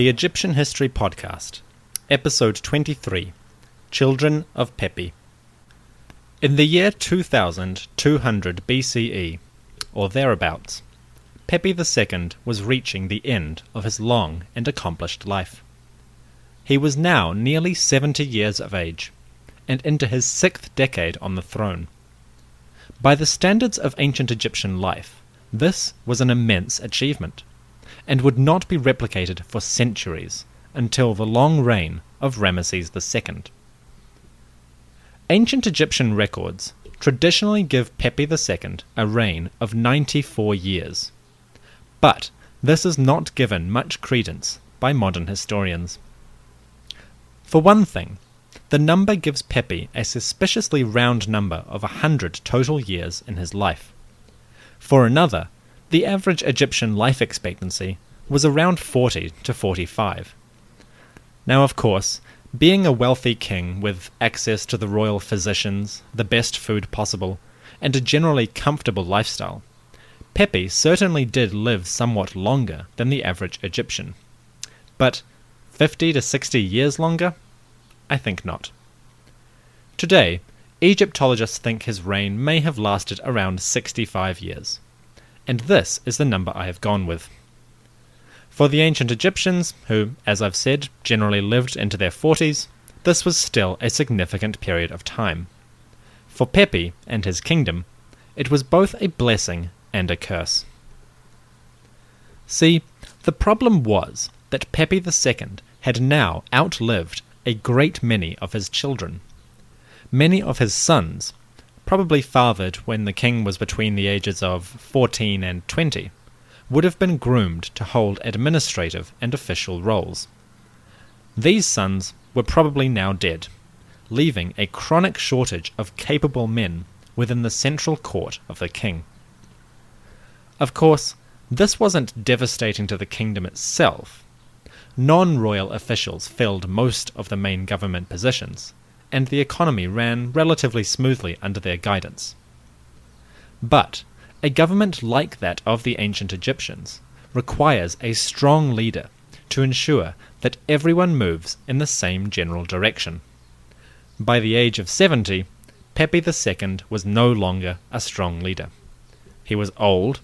The Egyptian History Podcast, Episode 23 Children of Pepi. In the year 2200 BCE, or thereabouts, Pepi II was reaching the end of his long and accomplished life. He was now nearly 70 years of age, and into his sixth decade on the throne. By the standards of ancient Egyptian life, this was an immense achievement and would not be replicated for centuries until the long reign of Ramesses II. Ancient Egyptian records traditionally give Pepi II a reign of 94 years, but this is not given much credence by modern historians. For one thing, the number gives Pepi a suspiciously round number of a hundred total years in his life. For another, the average Egyptian life expectancy was around 40 to 45. Now, of course, being a wealthy king with access to the royal physicians, the best food possible, and a generally comfortable lifestyle, Pepi certainly did live somewhat longer than the average Egyptian. But 50 to 60 years longer? I think not. Today, Egyptologists think his reign may have lasted around 65 years and this is the number I have gone with. For the ancient Egyptians, who, as I've said, generally lived into their 40s, this was still a significant period of time. For Pepi and his kingdom, it was both a blessing and a curse. See, the problem was that Pepi II had now outlived a great many of his children. Many of his sons probably fathered when the king was between the ages of 14 and 20, would have been groomed to hold administrative and official roles. These sons were probably now dead, leaving a chronic shortage of capable men within the central court of the king. Of course, this wasn't devastating to the kingdom itself. Non royal officials filled most of the main government positions, and the economy ran relatively smoothly under their guidance. But a government like that of the ancient Egyptians requires a strong leader to ensure that everyone moves in the same general direction. By the age of 70, Pepi II was no longer a strong leader. He was old,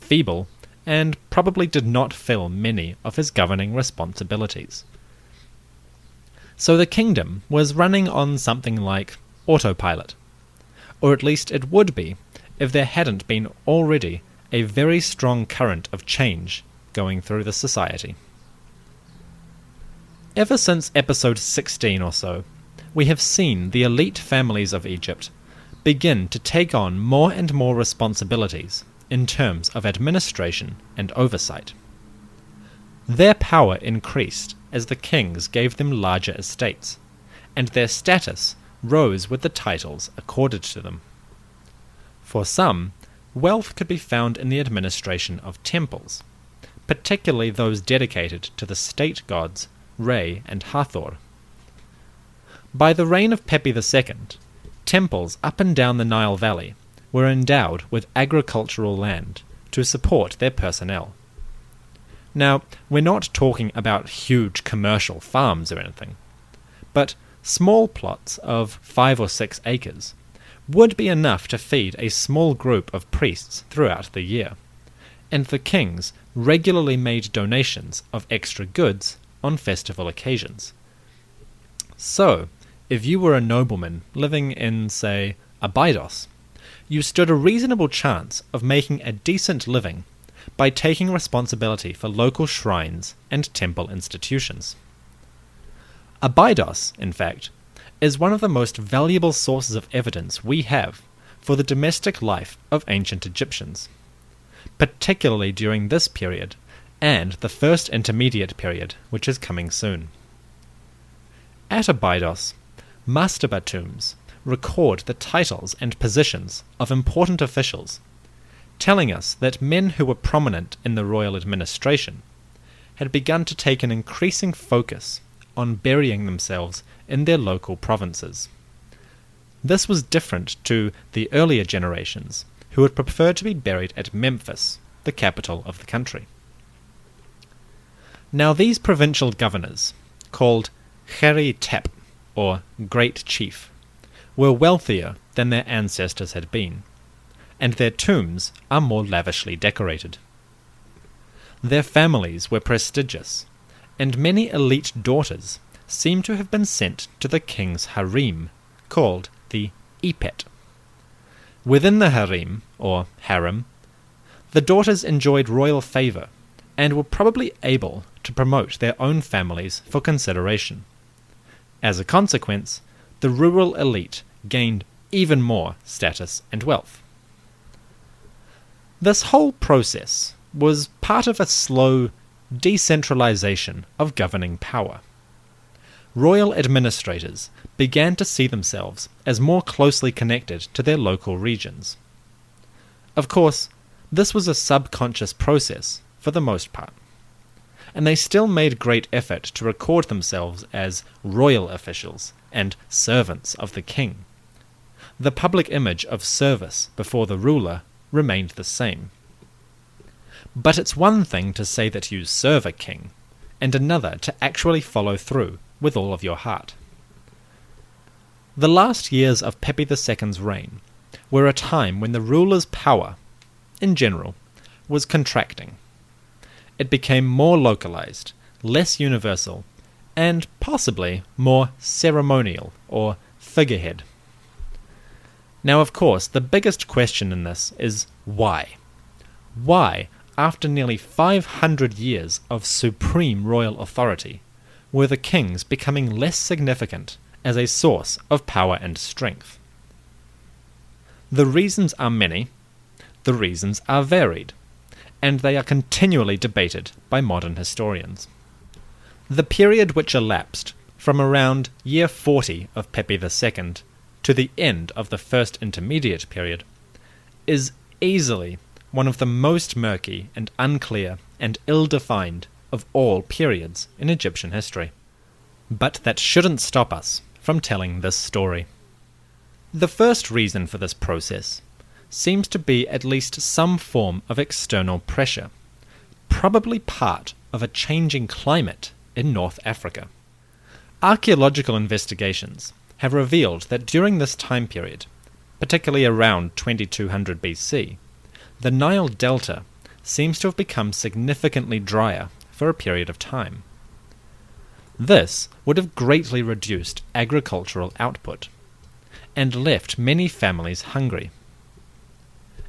feeble, and probably did not fill many of his governing responsibilities. So the kingdom was running on something like autopilot. Or at least it would be if there hadn't been already a very strong current of change going through the society. Ever since episode 16 or so, we have seen the elite families of Egypt begin to take on more and more responsibilities in terms of administration and oversight. Their power increased as the kings gave them larger estates, and their status rose with the titles accorded to them. For some, wealth could be found in the administration of temples, particularly those dedicated to the state gods Re and Hathor. By the reign of Pepi II, temples up and down the Nile Valley were endowed with agricultural land to support their personnel. Now, we're not talking about huge commercial farms or anything, but small plots of five or six acres would be enough to feed a small group of priests throughout the year, and the kings regularly made donations of extra goods on festival occasions. So, if you were a nobleman living in, say, Abydos, you stood a reasonable chance of making a decent living by taking responsibility for local shrines and temple institutions. Abydos, in fact, is one of the most valuable sources of evidence we have for the domestic life of ancient Egyptians, particularly during this period and the first intermediate period, which is coming soon. At Abydos, mastaba tombs record the titles and positions of important officials, telling us that men who were prominent in the royal administration had begun to take an increasing focus on burying themselves in their local provinces. This was different to the earlier generations, who would prefer to be buried at Memphis, the capital of the country. Now, these provincial governors, called Kheri Tep, or Great Chief, were wealthier than their ancestors had been, and their tombs are more lavishly decorated. Their families were prestigious, and many elite daughters seem to have been sent to the king's harem, called the Epet. Within the harem, or harem, the daughters enjoyed royal favour and were probably able to promote their own families for consideration. As a consequence, the rural elite gained even more status and wealth. This whole process was part of a slow decentralization of governing power. Royal administrators began to see themselves as more closely connected to their local regions. Of course, this was a subconscious process for the most part and they still made great effort to record themselves as royal officials and servants of the king. The public image of service before the ruler remained the same. But it's one thing to say that you serve a king, and another to actually follow through with all of your heart. The last years of Pepi II's reign were a time when the ruler's power, in general, was contracting it became more localized, less universal, and possibly more ceremonial or figurehead. Now, of course, the biggest question in this is why? Why, after nearly 500 years of supreme royal authority, were the kings becoming less significant as a source of power and strength? The reasons are many, the reasons are varied and they are continually debated by modern historians. The period which elapsed from around year 40 of Pepi II to the end of the First Intermediate period is easily one of the most murky and unclear and ill defined of all periods in Egyptian history. But that shouldn't stop us from telling this story. The first reason for this process seems to be at least some form of external pressure, probably part of a changing climate in North Africa. Archaeological investigations have revealed that during this time period, particularly around 2200 BC, the Nile Delta seems to have become significantly drier for a period of time. This would have greatly reduced agricultural output and left many families hungry.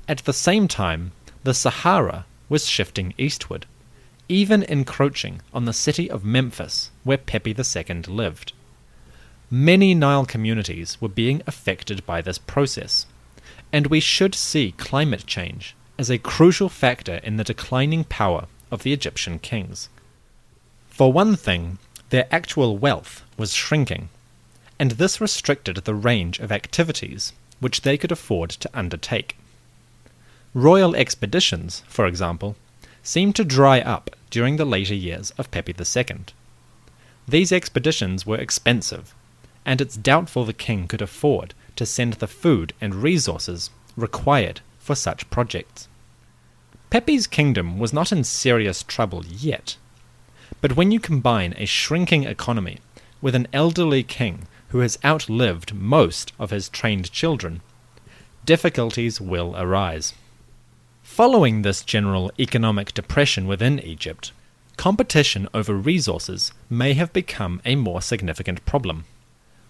At the same time, the Sahara was shifting eastward, even encroaching on the city of Memphis, where Pepi II lived. Many Nile communities were being affected by this process, and we should see climate change as a crucial factor in the declining power of the Egyptian kings. For one thing, their actual wealth was shrinking, and this restricted the range of activities which they could afford to undertake. Royal expeditions, for example, seemed to dry up during the later years of Pepi II. These expeditions were expensive, and it's doubtful the king could afford to send the food and resources required for such projects. Pepi's kingdom was not in serious trouble yet, but when you combine a shrinking economy with an elderly king who has outlived most of his trained children, difficulties will arise. Following this general economic depression within Egypt, competition over resources may have become a more significant problem.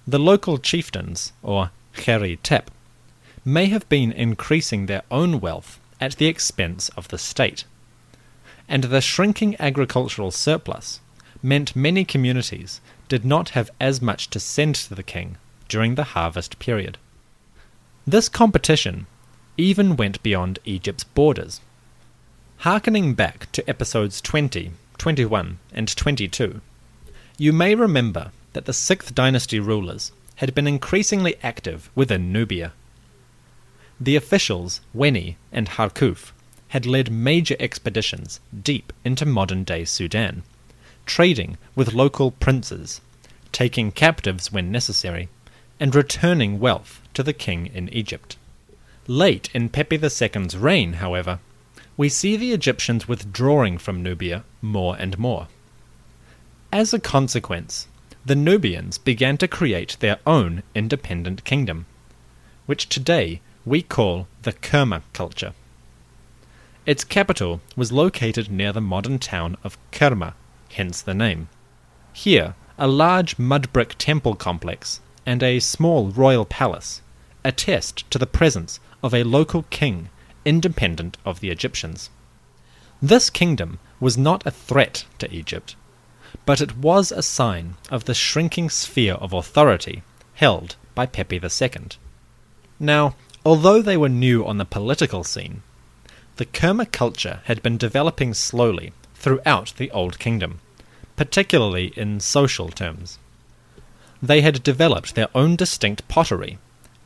The local chieftains, or Kheri Tep, may have been increasing their own wealth at the expense of the state. And the shrinking agricultural surplus meant many communities did not have as much to send to the king during the harvest period. This competition even went beyond Egypt's borders. Harkening back to episodes 20, 21, and 22, you may remember that the 6th dynasty rulers had been increasingly active within Nubia. The officials, Weni and Harkuf, had led major expeditions deep into modern day Sudan, trading with local princes, taking captives when necessary, and returning wealth to the king in Egypt. Late in Pepi II's reign, however, we see the Egyptians withdrawing from Nubia more and more. As a consequence, the Nubians began to create their own independent kingdom, which today we call the Kerma culture. Its capital was located near the modern town of Kerma, hence the name. Here, a large mud brick temple complex and a small royal palace attest to the presence of a local king independent of the Egyptians. This kingdom was not a threat to Egypt, but it was a sign of the shrinking sphere of authority held by Pepi II. Now, although they were new on the political scene, the Kerma culture had been developing slowly throughout the Old Kingdom, particularly in social terms. They had developed their own distinct pottery,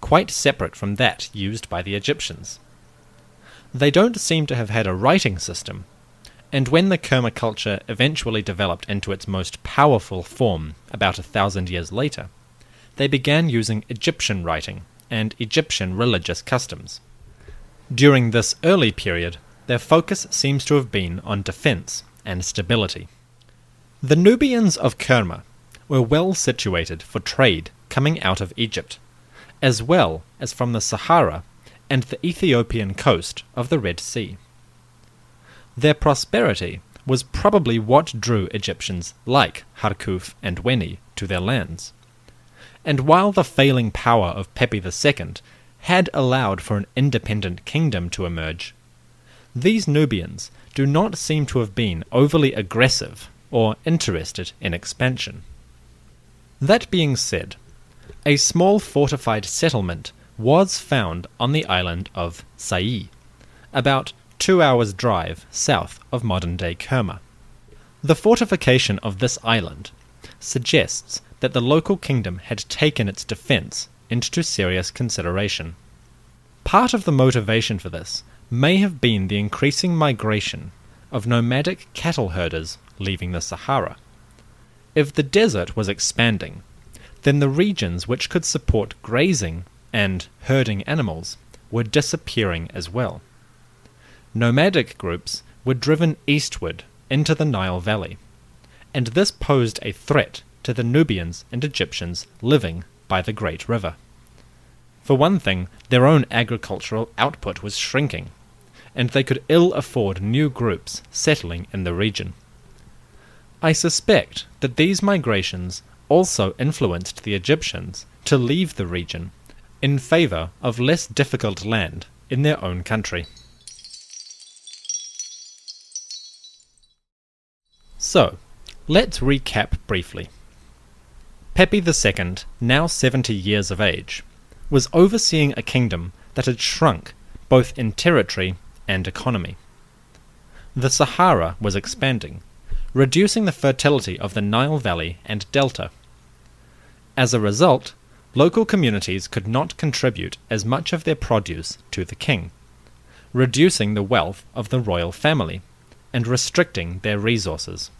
quite separate from that used by the Egyptians. They don't seem to have had a writing system, and when the Kerma culture eventually developed into its most powerful form about a thousand years later, they began using Egyptian writing and Egyptian religious customs. During this early period, their focus seems to have been on defense and stability. The Nubians of Kerma were well situated for trade coming out of Egypt, as well as from the Sahara and the Ethiopian coast of the Red Sea. Their prosperity was probably what drew Egyptians like Harkuf and Weni to their lands. And while the failing power of Pepi II had allowed for an independent kingdom to emerge, these Nubians do not seem to have been overly aggressive or interested in expansion. That being said, a small fortified settlement was found on the island of Sai, about two hours' drive south of modern day Kerma. The fortification of this island suggests that the local kingdom had taken its defense into serious consideration. Part of the motivation for this may have been the increasing migration of nomadic cattle herders leaving the Sahara. If the desert was expanding, then the regions which could support grazing and herding animals were disappearing as well nomadic groups were driven eastward into the Nile Valley, and this posed a threat to the Nubians and Egyptians living by the Great River. For one thing, their own agricultural output was shrinking, and they could ill afford new groups settling in the region. I suspect that these migrations also influenced the Egyptians to leave the region in favor of less difficult land in their own country. So, let's recap briefly. Pepi II, now 70 years of age, was overseeing a kingdom that had shrunk both in territory and economy. The Sahara was expanding, reducing the fertility of the Nile Valley and Delta. As a result, local communities could not contribute as much of their produce to the king, reducing the wealth of the royal family and restricting their resources.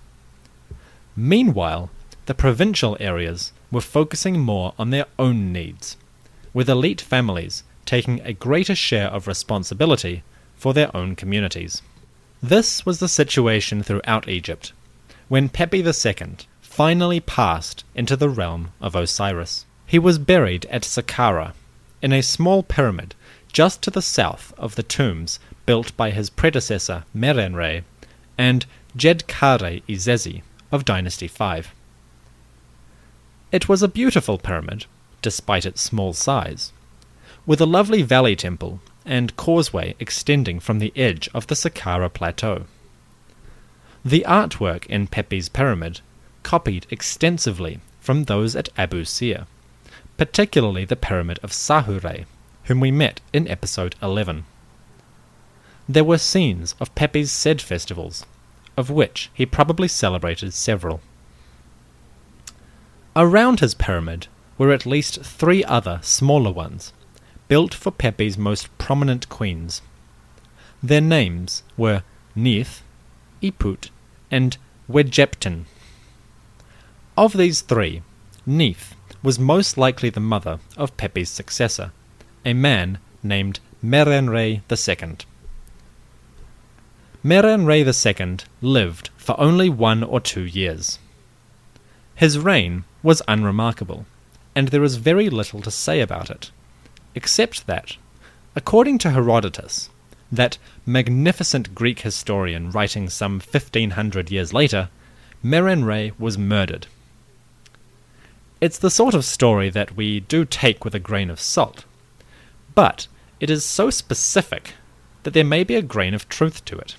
Meanwhile, the provincial areas were focusing more on their own needs, with elite families taking a greater share of responsibility for their own communities. This was the situation throughout Egypt, when Pepi II finally passed into the realm of Osiris. He was buried at Saqqara, in a small pyramid just to the south of the tombs built by his predecessor Merenre and Djedkare Izezi of Dynasty V. It was a beautiful pyramid, despite its small size, with a lovely valley temple and causeway extending from the edge of the Saqqara Plateau. The artwork in Pepi's pyramid copied extensively from those at Abu Sir, particularly the pyramid of Sahure, whom we met in episode 11. There were scenes of Pepi's Sed festivals, of which he probably celebrated several. Around his pyramid were at least three other smaller ones, built for Pepi's most prominent queens. Their names were Neith, Iput, and Wejepten. Of these three, Neith was most likely the mother of Pepi's successor, a man named Merenre II. Merenre II lived for only one or two years. His reign was unremarkable, and there is very little to say about it, except that, according to Herodotus, that magnificent Greek historian writing some 1500 years later, Merenre was murdered. It's the sort of story that we do take with a grain of salt, but it is so specific that there may be a grain of truth to it.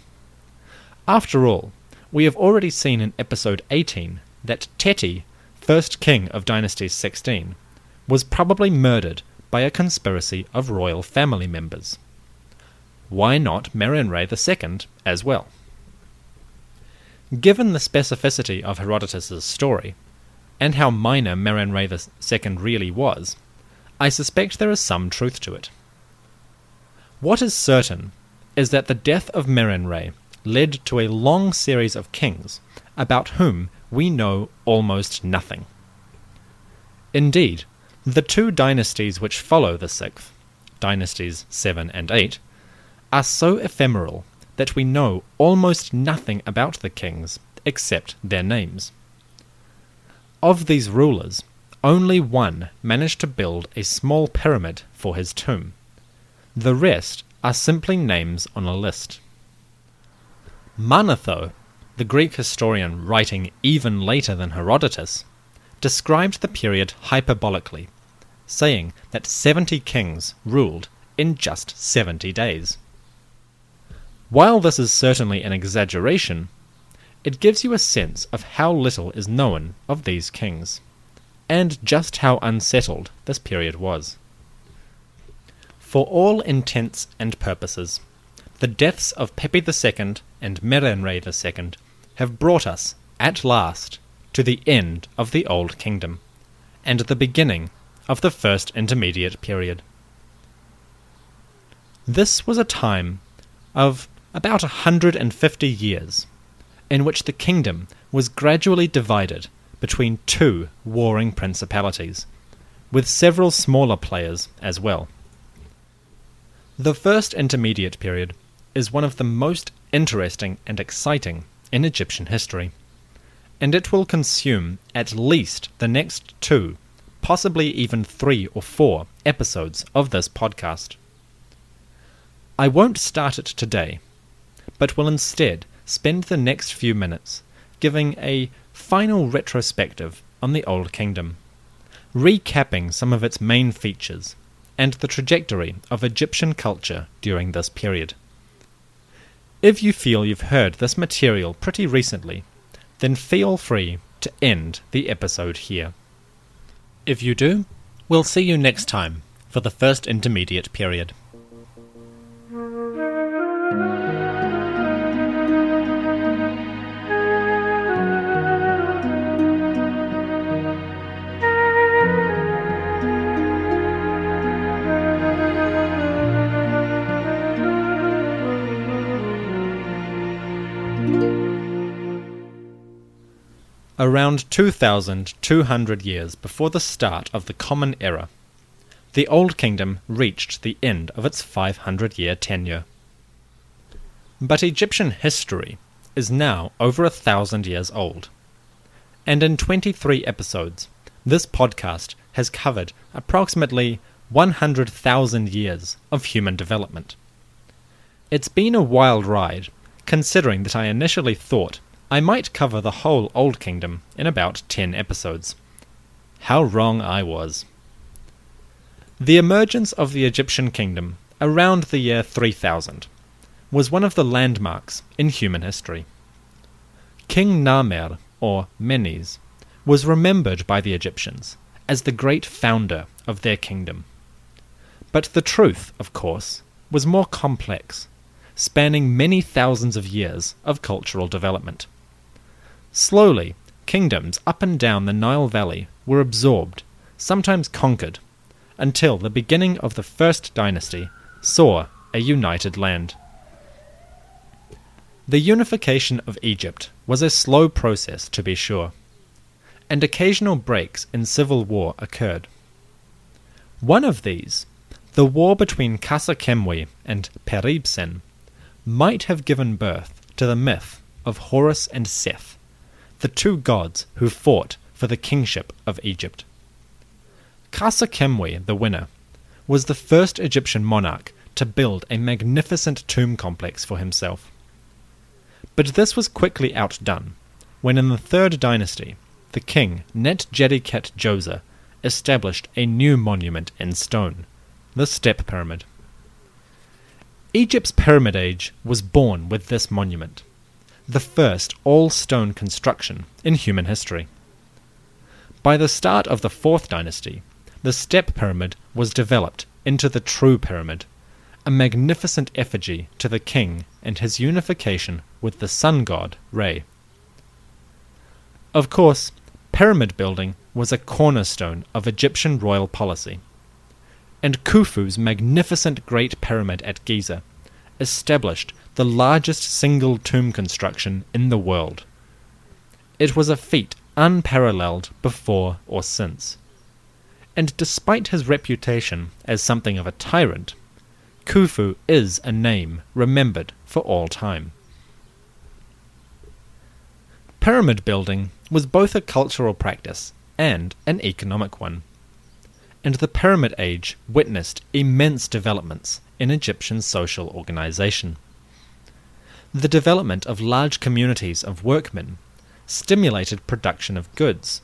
After all, we have already seen in episode 18 that Teti, first king of Dynasty 16, was probably murdered by a conspiracy of royal family members. Why not Merenre II as well? Given the specificity of Herodotus's story, and how minor Merenre II really was, I suspect there is some truth to it. What is certain is that the death of Merenre led to a long series of kings about whom we know almost nothing. Indeed, the two dynasties which follow the sixth, dynasties 7 and 8, are so ephemeral that we know almost nothing about the kings except their names. Of these rulers, only one managed to build a small pyramid for his tomb. The rest are simply names on a list. Manetho, the Greek historian writing even later than Herodotus, described the period hyperbolically, saying that 70 kings ruled in just 70 days. While this is certainly an exaggeration, it gives you a sense of how little is known of these kings, and just how unsettled this period was. For all intents and purposes, the deaths of Pepi II and Merenre II have brought us, at last, to the end of the Old Kingdom, and the beginning of the First Intermediate Period. This was a time of about a hundred and fifty years, in which the kingdom was gradually divided between two warring principalities, with several smaller players as well. The First Intermediate Period is one of the most interesting and exciting in Egyptian history, and it will consume at least the next two, possibly even three or four episodes of this podcast. I won't start it today, but will instead spend the next few minutes giving a final retrospective on the Old Kingdom, recapping some of its main features and the trajectory of Egyptian culture during this period. If you feel you've heard this material pretty recently, then feel free to end the episode here. If you do, we'll see you next time for the first intermediate period. Around 2,200 years before the start of the Common Era, the Old Kingdom reached the end of its 500 year tenure. But Egyptian history is now over a thousand years old. And in 23 episodes, this podcast has covered approximately 100,000 years of human development. It's been a wild ride, considering that I initially thought I might cover the whole Old Kingdom in about 10 episodes. How wrong I was. The emergence of the Egyptian kingdom around the year 3000 was one of the landmarks in human history. King Narmer, or Menes, was remembered by the Egyptians as the great founder of their kingdom. But the truth, of course, was more complex, spanning many thousands of years of cultural development. Slowly, kingdoms up and down the Nile Valley were absorbed, sometimes conquered, until the beginning of the First Dynasty saw a united land. The unification of Egypt was a slow process, to be sure, and occasional breaks in civil war occurred. One of these, the war between Khasekhemwy and Peribsen, might have given birth to the myth of Horus and Seth, the two gods who fought for the kingship of Egypt. Khasa the winner, was the first Egyptian monarch to build a magnificent tomb complex for himself. But this was quickly outdone when, in the third dynasty, the king Net Djoser established a new monument in stone, the Step Pyramid. Egypt's Pyramid Age was born with this monument, the first all stone construction in human history. By the start of the fourth dynasty, the step pyramid was developed into the true pyramid, a magnificent effigy to the king and his unification with the sun god Re. Of course, pyramid building was a cornerstone of Egyptian royal policy, and Khufu's magnificent Great Pyramid at Giza established the largest single tomb construction in the world. It was a feat unparalleled before or since and despite his reputation as something of a tyrant, Khufu is a name remembered for all time. Pyramid building was both a cultural practice and an economic one, and the Pyramid Age witnessed immense developments in Egyptian social organization. The development of large communities of workmen stimulated production of goods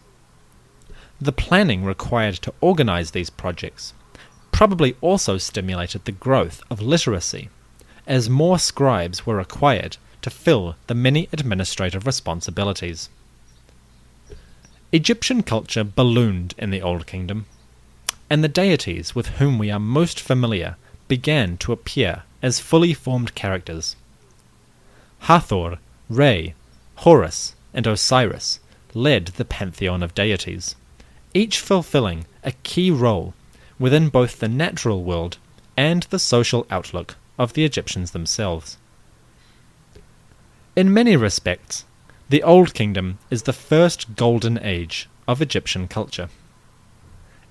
the planning required to organize these projects probably also stimulated the growth of literacy, as more scribes were required to fill the many administrative responsibilities. Egyptian culture ballooned in the Old Kingdom, and the deities with whom we are most familiar began to appear as fully formed characters. Hathor, Re, Horus, and Osiris led the pantheon of deities each fulfilling a key role within both the natural world and the social outlook of the Egyptians themselves. In many respects, the Old Kingdom is the first golden age of Egyptian culture.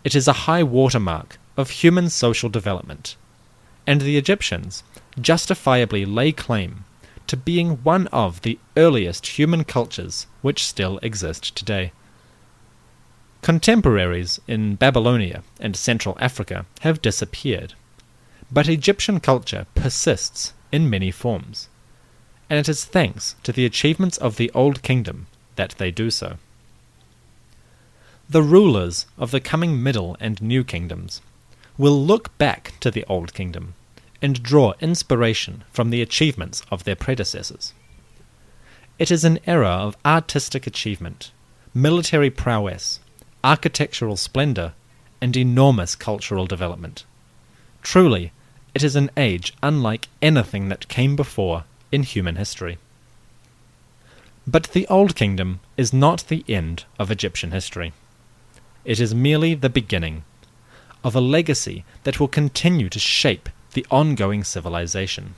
It is a high watermark of human social development, and the Egyptians justifiably lay claim to being one of the earliest human cultures which still exist today. Contemporaries in Babylonia and Central Africa have disappeared, but Egyptian culture persists in many forms, and it is thanks to the achievements of the Old Kingdom that they do so. The rulers of the coming Middle and New Kingdoms will look back to the Old Kingdom and draw inspiration from the achievements of their predecessors. It is an era of artistic achievement, military prowess, architectural splendour, and enormous cultural development. Truly, it is an age unlike anything that came before in human history. But the Old Kingdom is not the end of Egyptian history. It is merely the beginning of a legacy that will continue to shape the ongoing civilization.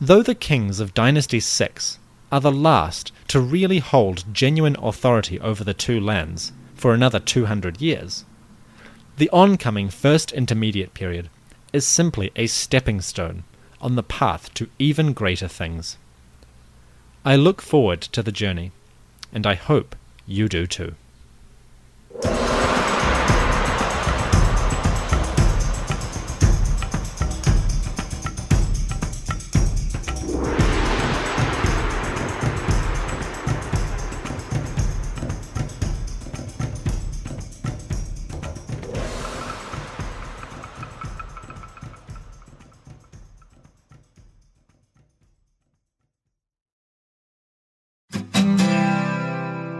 Though the kings of Dynasty 6 are the last to really hold genuine authority over the two lands for another 200 years. The oncoming First Intermediate period is simply a stepping stone on the path to even greater things. I look forward to the journey, and I hope you do too.